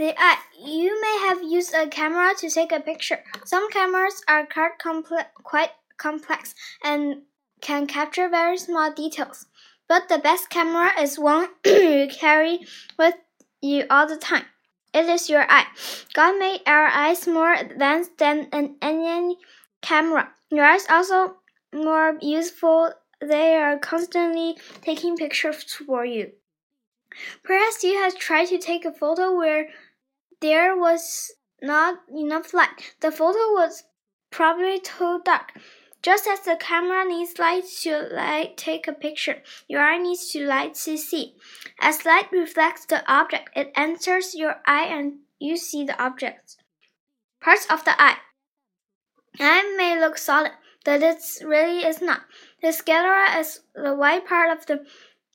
The eye. You may have used a camera to take a picture. Some cameras are quite, comple quite complex and can capture very small details. But the best camera is one you carry with you all the time. It is your eye. God made our eyes more advanced than an, any camera. Your eyes also more useful. They are constantly taking pictures for you. Perhaps you have tried to take a photo where there was not enough light. The photo was probably too dark. Just as the camera needs light to light take a picture, your eye needs to light to see. As light reflects the object, it enters your eye and you see the object. Parts of the eye. Eye may look solid, but it really is not. The sclera is the white part of the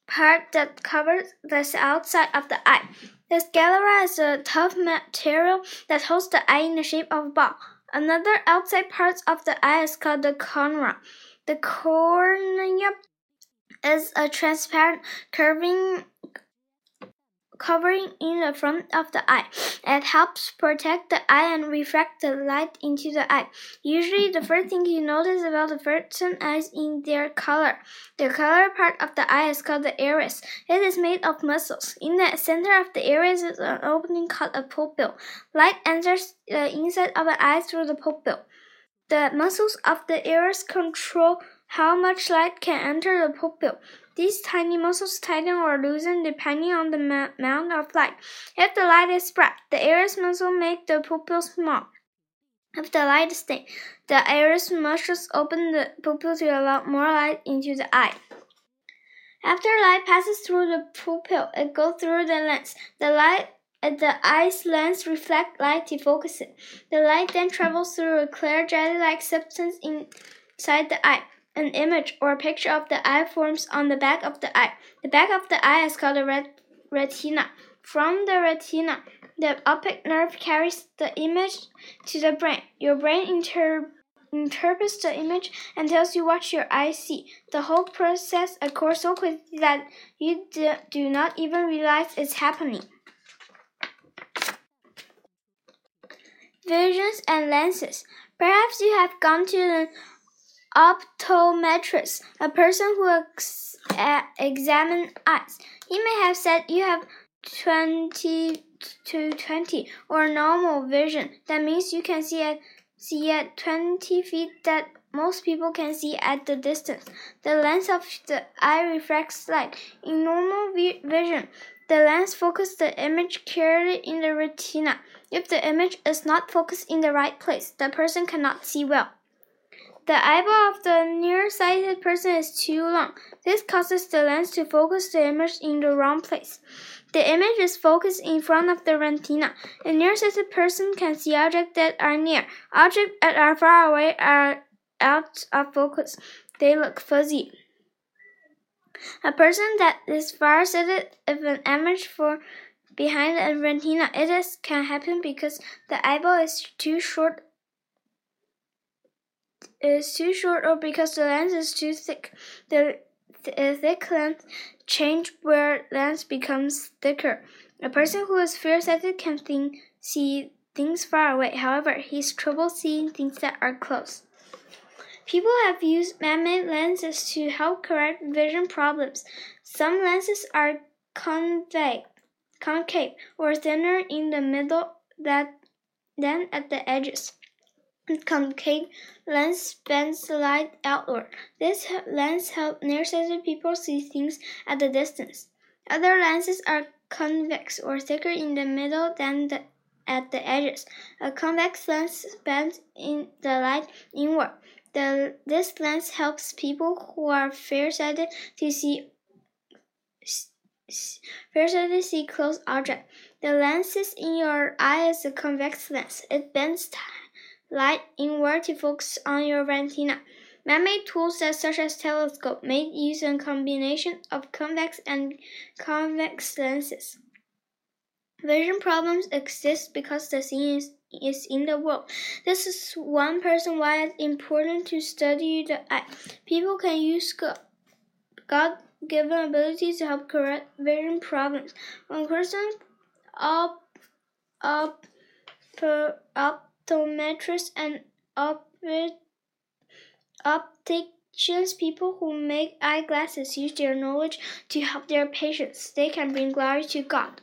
part that covers the outside of the eye. The sclera is a tough material that holds the eye in the shape of a ball. Another outside part of the eye is called the cornea. The cornea is a transparent curving covering in the front of the eye. It helps protect the eye and refract the light into the eye. Usually, the first thing you notice about the person's eyes is their color. The color part of the eye is called the iris. It is made of muscles. In the center of the iris is an opening called a pupil. Light enters the inside of the eye through the pupil. The muscles of the iris control how much light can enter the pupil. These tiny muscles tighten or loosen depending on the amount of light. If the light is bright, the iris muscle make the pupil small. If the light is dim, the iris muscles open the pupil to allow more light into the eye. After light passes through the pupil, it goes through the lens. The light at the eye's lens reflects light to focus it. The light then travels through a clear jelly-like substance inside the eye. An image or picture of the eye forms on the back of the eye. The back of the eye is called the ret retina. From the retina, the optic nerve carries the image to the brain. Your brain inter interprets the image and tells you what your eyes see. The whole process occurs so quickly that you do not even realize it's happening. Visions and lenses. Perhaps you have gone to the optometrist, a person who ex examines eyes. He may have said you have 20 to 20 or normal vision. That means you can see at see at 20 feet that most people can see at the distance. The lens of the eye reflects light. In normal vi vision, the lens focuses the image clearly in the retina. If the image is not focused in the right place, the person cannot see well. The eyeball of the nearsighted person is too long. This causes the lens to focus the image in the wrong place. The image is focused in front of the retina. A nearsighted person can see objects that are near. Objects that are far away are out of focus. They look fuzzy. A person that is far-sighted if an image for behind a retina, it is, can happen because the eyeball is too short is too short or because the lens is too thick. The th uh, thick lens change where lens becomes thicker. A person who is farsighted can think, see things far away. However, he has trouble seeing things that are close. People have used man-made lenses to help correct vision problems. Some lenses are convex, concave or thinner in the middle that, than at the edges concave lens bends light outward. This lens helps nearsighted people see things at a distance. Other lenses are convex or thicker in the middle than the, at the edges. A convex lens bends in the light inward. The, this lens helps people who are farsighted to see farsighted see close objects. The lenses in your eye is a convex lens. It bends light inward to focus on your retina. Man-made tools such as telescope may use a combination of convex and convex lenses. Vision problems exist because the scene is, is in the world. This is one reason why it's important to study the eye. People can use God-given abilities to help correct vision problems. One person op op, optometrists and opticians, people who make eyeglasses, use their knowledge to help their patients. They can bring glory to God.